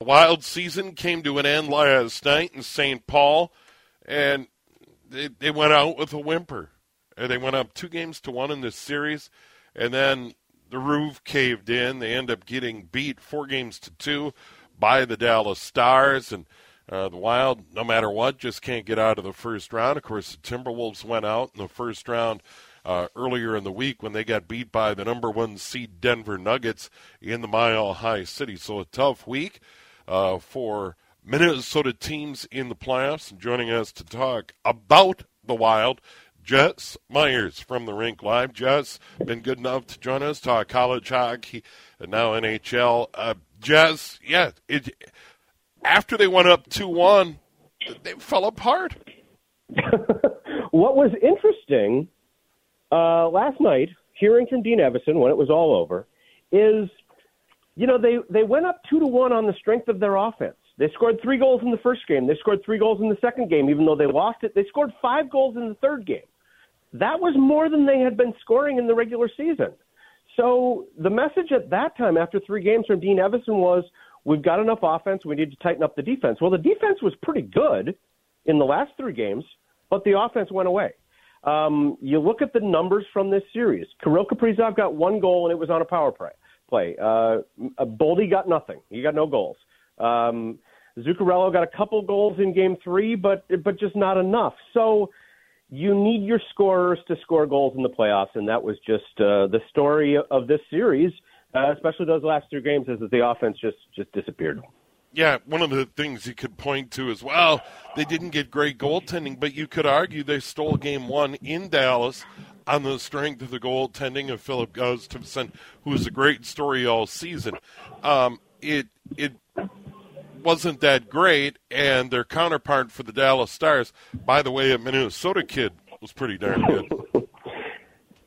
The Wild season came to an end last night in St. Paul, and they, they went out with a whimper. And they went up two games to one in this series, and then the roof caved in. They end up getting beat four games to two by the Dallas Stars, and uh, the Wild, no matter what, just can't get out of the first round. Of course, the Timberwolves went out in the first round uh, earlier in the week when they got beat by the number one seed Denver Nuggets in the Mile High City. So a tough week uh, for Minnesota teams in the playoffs. And joining us to talk about the Wild, Jess Myers from the Rink Live. Jess, been good enough to join us, talk college hockey, and now NHL. Uh, Jess, yeah, it, after they went up 2 1, they fell apart. what was interesting uh, last night, hearing from Dean Evason when it was all over, is – you know, they, they went up two to one on the strength of their offense. They scored three goals in the first game. They scored three goals in the second game, even though they lost it. They scored five goals in the third game. That was more than they had been scoring in the regular season. So the message at that time, after three games from Dean Evason, was we've got enough offense. We need to tighten up the defense. Well, the defense was pretty good in the last three games, but the offense went away. Um, you look at the numbers from this series. Kirill Kaprizov got one goal, and it was on a power play play. Uh, Boldy got nothing. He got no goals. Um, Zuccarello got a couple goals in Game Three, but but just not enough. So you need your scorers to score goals in the playoffs, and that was just uh, the story of this series, uh, especially those last two games, is that the offense just just disappeared. Yeah, one of the things you could point to as well, they didn't get great goaltending, but you could argue they stole game one in Dallas on the strength of the goaltending of Filip Gustavsson, who was a great story all season. Um, it it wasn't that great, and their counterpart for the Dallas Stars, by the way, a Minnesota kid, was pretty darn good.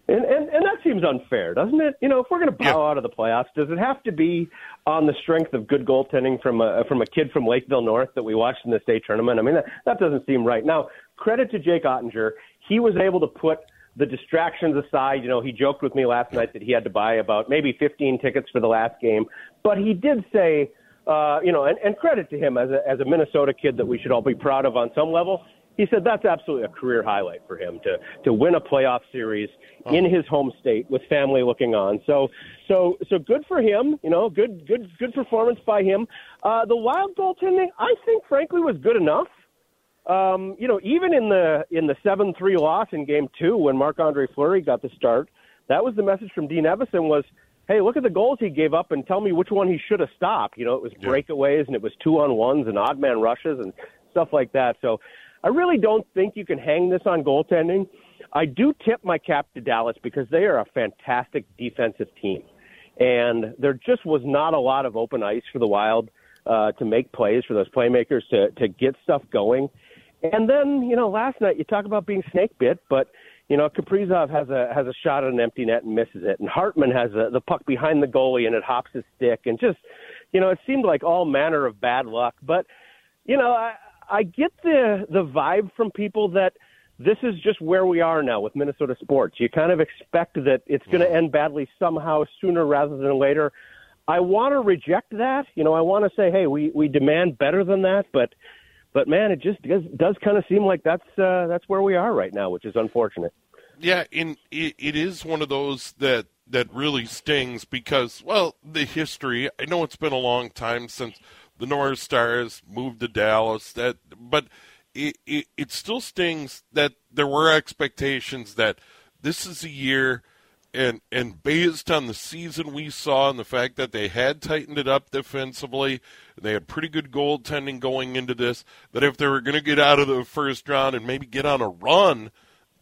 And, and and that seems unfair, doesn't it? You know, if we're going to bow yeah. out of the playoffs, does it have to be on the strength of good goaltending from a from a kid from Lakeville North that we watched in the state tournament? I mean, that that doesn't seem right. Now, credit to Jake Oettinger, he was able to put the distractions aside, you know, he joked with me last night that he had to buy about maybe 15 tickets for the last game, but he did say, uh, you know, and, and credit to him as a, as a Minnesota kid that we should all be proud of on some level. He said that's absolutely a career highlight for him to to win a playoff series in his home state with family looking on. So so so good for him. You know, good good good performance by him. Uh, the Wild goaltending, I think, frankly, was good enough um, you know, even in the in the seven three loss in game two when Marc Andre Fleury got the start, that was the message from Dean Evason was, Hey, look at the goals he gave up and tell me which one he should have stopped. You know, it was breakaways and it was two on ones and odd man rushes and stuff like that. So I really don't think you can hang this on goaltending. I do tip my cap to Dallas because they are a fantastic defensive team. And there just was not a lot of open ice for the Wild uh, to make plays for those playmakers to, to get stuff going. And then, you know, last night you talk about being snake bit, but you know, Kaprizov has a has a shot at an empty net and misses it, and Hartman has a, the puck behind the goalie and it hops his stick, and just, you know, it seemed like all manner of bad luck. But, you know, I I get the the vibe from people that this is just where we are now with Minnesota sports. You kind of expect that it's going to mm-hmm. end badly somehow sooner rather than later. I want to reject that. You know, I want to say, hey, we we demand better than that, but but man, it just does, does kind of seem like that's uh, that's where we are right now, which is unfortunate. Yeah, and it, it is one of those that that really stings because, well, the history. I know it's been a long time since the North Stars moved to Dallas. That, but it, it, it still stings that there were expectations that this is a year and and based on the season we saw and the fact that they had tightened it up defensively, they had pretty good goaltending going into this. That if they were going to get out of the first round and maybe get on a run,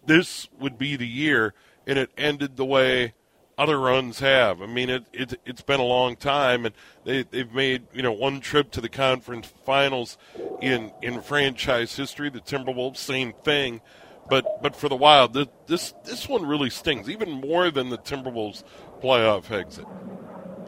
this would be the year. And it ended the way other runs have. I mean, it, it it's been a long time, and they they've made you know one trip to the conference finals in in franchise history. The Timberwolves, same thing. But but for the Wild, this this one really stings, even more than the Timberwolves playoff exit.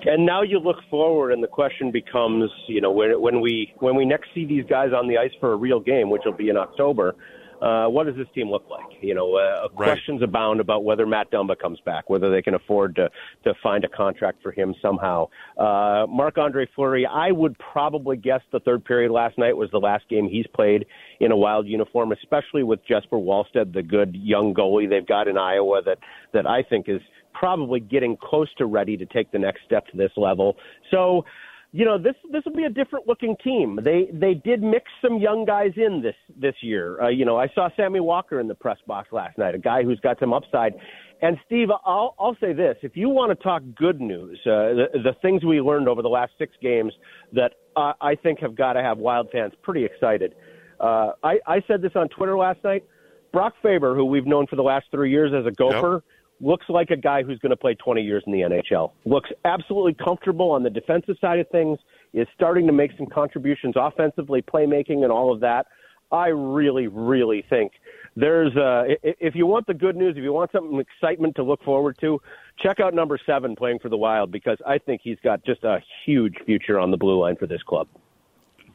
And now you look forward, and the question becomes, you know, when, when we when we next see these guys on the ice for a real game, which will be in October, uh, what does this team look like? You know, uh, right. questions abound about whether Matt Dumba comes back, whether they can afford to to find a contract for him somehow. Uh, Marc Andre Fleury, I would probably guess the third period last night was the last game he's played in a Wild uniform, especially with Jesper Wallstedt, the good young goalie they've got in Iowa that that I think is probably getting close to ready to take the next step to this level. So you know this this will be a different looking team. They they did mix some young guys in this this year. Uh, you know, I saw Sammy Walker in the press box last night, a guy who's got some upside. And Steve, I'll I'll say this: if you want to talk good news, uh, the the things we learned over the last six games that uh, I think have got to have Wild fans pretty excited. Uh, I I said this on Twitter last night. Brock Faber, who we've known for the last three years as a Gopher. Yep looks like a guy who's going to play 20 years in the NHL. Looks absolutely comfortable on the defensive side of things, is starting to make some contributions offensively, playmaking, and all of that. I really, really think there's uh, if you want the good news, if you want something excitement to look forward to, check out number seven playing for the Wild because I think he's got just a huge future on the blue line for this club.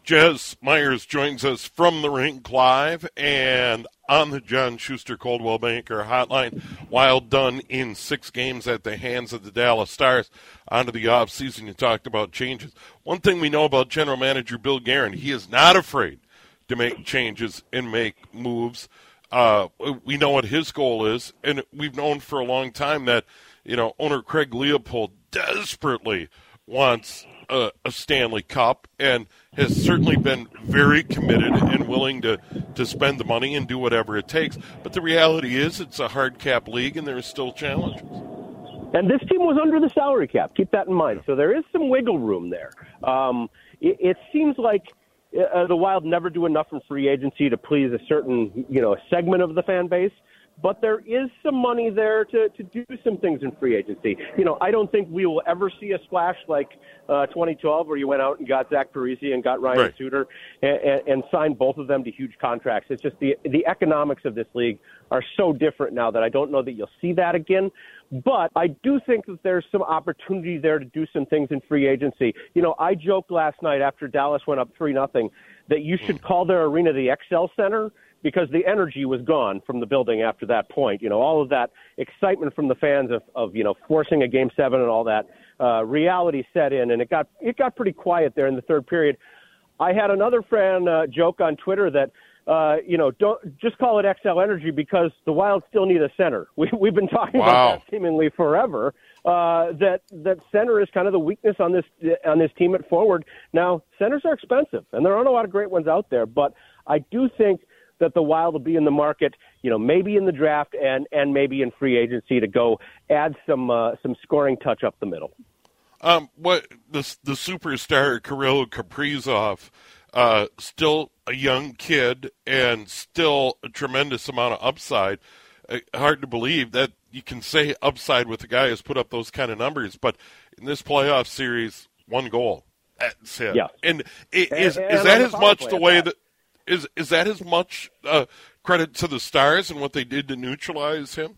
Jess Myers joins us from the rink live and on the John Schuster Coldwell Banker hotline. Wild done in six games at the hands of the Dallas Stars. Onto the offseason, you talked about changes. One thing we know about general manager Bill Guerin, he is not afraid to make changes and make moves. Uh, we know what his goal is, and we've known for a long time that, you know, owner Craig Leopold desperately wants a, a, Stanley Cup and has certainly been very committed and willing to, to spend the money and do whatever it takes. But the reality is, it's a hard cap league and there are still challenges. And this team was under the salary cap. Keep that in mind. So there is some wiggle room there. Um, it, it seems like uh, the Wild never do enough in free agency to please a certain you know segment of the fan base but there is some money there to, to do some things in free agency. You know, I don't think we will ever see a splash like uh, 2012 where you went out and got Zach Parise and got Ryan right. Suter and, and, and signed both of them to huge contracts. It's just the the economics of this league are so different now that I don't know that you'll see that again. But I do think that there's some opportunity there to do some things in free agency. You know, I joked last night after Dallas went up three nothing that you should call their arena the Xcel Center because the energy was gone from the building after that point. You know, all of that excitement from the fans of, of you know forcing a game seven and all that uh, reality set in, and it got it got pretty quiet there in the third period. I had another friend uh, joke on Twitter that. Uh, you know, don't just call it Xcel Energy because the Wild still need a center. We, we've been talking wow. about that seemingly forever. Uh, that that center is kind of the weakness on this on this team at forward. Now, centers are expensive, and there aren't a lot of great ones out there. But I do think that the Wild will be in the market, you know, maybe in the draft and and maybe in free agency to go add some uh, some scoring touch up the middle. Um, what the the superstar Kirill Kaprizov, uh, still a young kid and still a tremendous amount of upside. Uh, hard to believe that you can say upside with a guy who's put up those kind of numbers, but in this playoff series, one goal. That's it. Yeah. And is, and, and is that as much the way that is is that as much uh, credit to the Stars and what they did to neutralize him?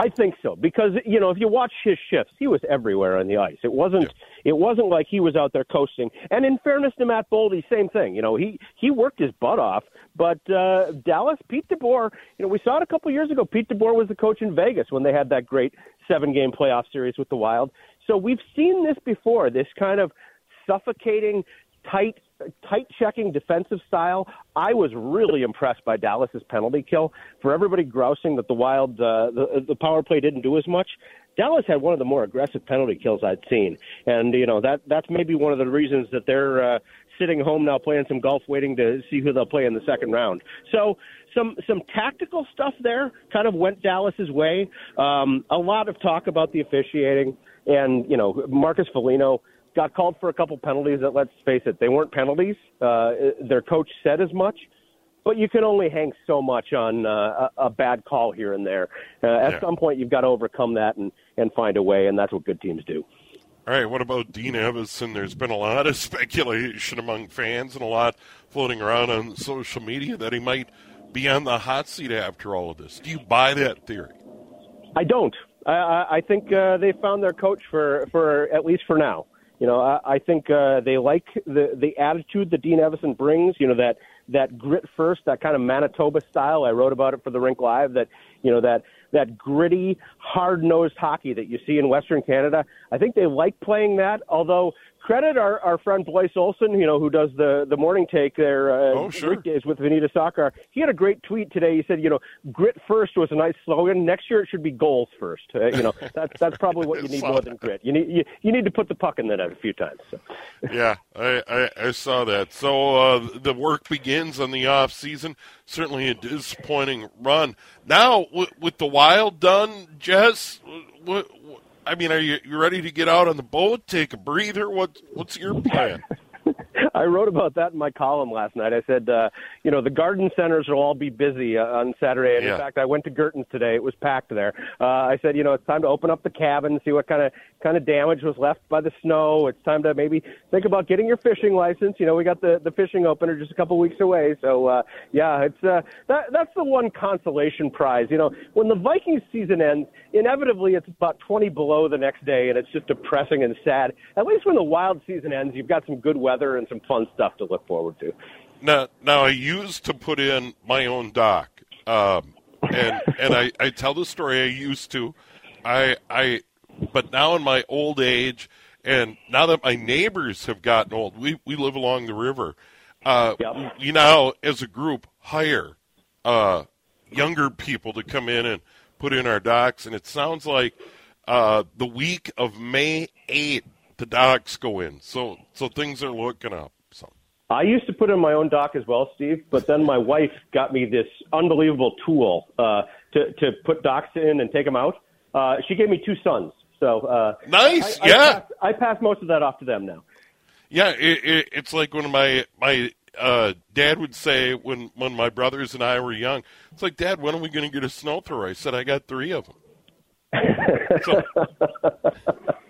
I think so because you know if you watch his shifts, he was everywhere on the ice. It wasn't yeah. it wasn't like he was out there coasting. And in fairness to Matt Boldy, same thing. You know he he worked his butt off. But uh, Dallas, Pete DeBoer, you know we saw it a couple years ago. Pete DeBoer was the coach in Vegas when they had that great seven game playoff series with the Wild. So we've seen this before. This kind of suffocating, tight tight checking defensive style. I was really impressed by Dallas's penalty kill. For everybody grousing that the Wild uh, the, the power play didn't do as much, Dallas had one of the more aggressive penalty kills I'd seen, and you know that that's maybe one of the reasons that they're uh, sitting home now playing some golf, waiting to see who they'll play in the second round. So some some tactical stuff there kind of went Dallas's way. Um, a lot of talk about the officiating, and you know Marcus Foligno got called for a couple penalties that, let's face it, they weren't penalties. Uh, their coach said as much but you can only hang so much on uh, a, a bad call here and there. Uh, at yeah. some point, you've got to overcome that and, and find a way, and that's what good teams do. All right, what about Dean Evason? There's been a lot of speculation among fans and a lot floating around on social media that he might be on the hot seat after all of this. Do you buy that theory? I don't. I, I think uh, they found their coach for, for at least for now. You know, I, I think uh, they like the the attitude that Dean Evason brings. You know that that grit first, that kind of Manitoba style. I wrote about it for the Rink Live. That you know that that gritty, hard nosed hockey that you see in Western Canada. I think they like playing that. Although credit our, our friend Blaise Olson, you know, who does the, the morning take there uh, oh, sure. weekdays with Vineeta Sawkar. He had a great tweet today. He said, you know, grit first was a nice slogan. Next year it should be goals first. Uh, you know, that's that's probably what you need more than grit. You need you, you need to put the puck in the net a few times. So. yeah, I, I, I saw that. So uh, the work begins on the off season. Certainly a disappointing run. Now with, with the Wild done, Jess, what I mean, are you, you ready to get out on the boat, take a breather? What what's your plan? I wrote about that in my column last night. I said, uh, you know, the garden centers will all be busy uh, on Saturday. And yeah. in fact, I went to Gertens today. It was packed there. Uh, I said, you know, it's time to open up the cabin, see what kind of kind of damage was left by the snow. It's time to maybe think about getting your fishing license. You know, we got the the fishing opener just a couple weeks away. So uh, yeah, it's uh, that that's the one consolation prize. You know, when the Vikings season ends, inevitably it's about 20 below the next day, and it's just depressing and sad. At least when the Wild season ends, you've got some good weather and some fun stuff to look forward to. Now, now I used to put in my own dock, um, and and I, I tell the story I used to. I I but now in my old age, and now that my neighbors have gotten old, we we live along the river. Uh, yep. We now, as a group, hire uh, younger people to come in and put in our docks, and it sounds like uh, the week of May eighth, the docks go in. So so things are looking up. So. I used to put in my own dock as well, Steve, but then my wife got me this unbelievable tool uh, to to put docks in and take them out. Uh, she gave me two sons. So uh, nice, I, yeah. I pass, I most of that off to them now. Yeah, it, it, it's like when my my uh, dad would say when when my brothers and I were young. It's like, Dad, when are we going to get a snow thrower? I said, I got three of them. so,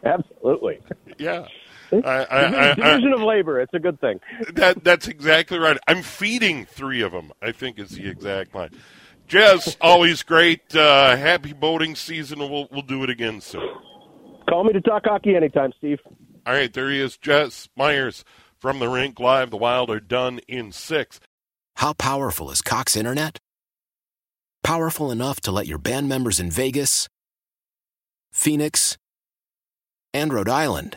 Absolutely. Yeah. I, I, I, division of labor. It's a good thing. That that's exactly right. I'm feeding three of them. I think is the exact line. Jess, always great. Uh, happy boating season. We'll we'll do it again soon. Call me to talk hockey anytime, Steve. All right, there he is, Jess Myers from the rink live. The Wild are done in six. How powerful is Cox Internet? Powerful enough to let your band members in Vegas, Phoenix, and Rhode Island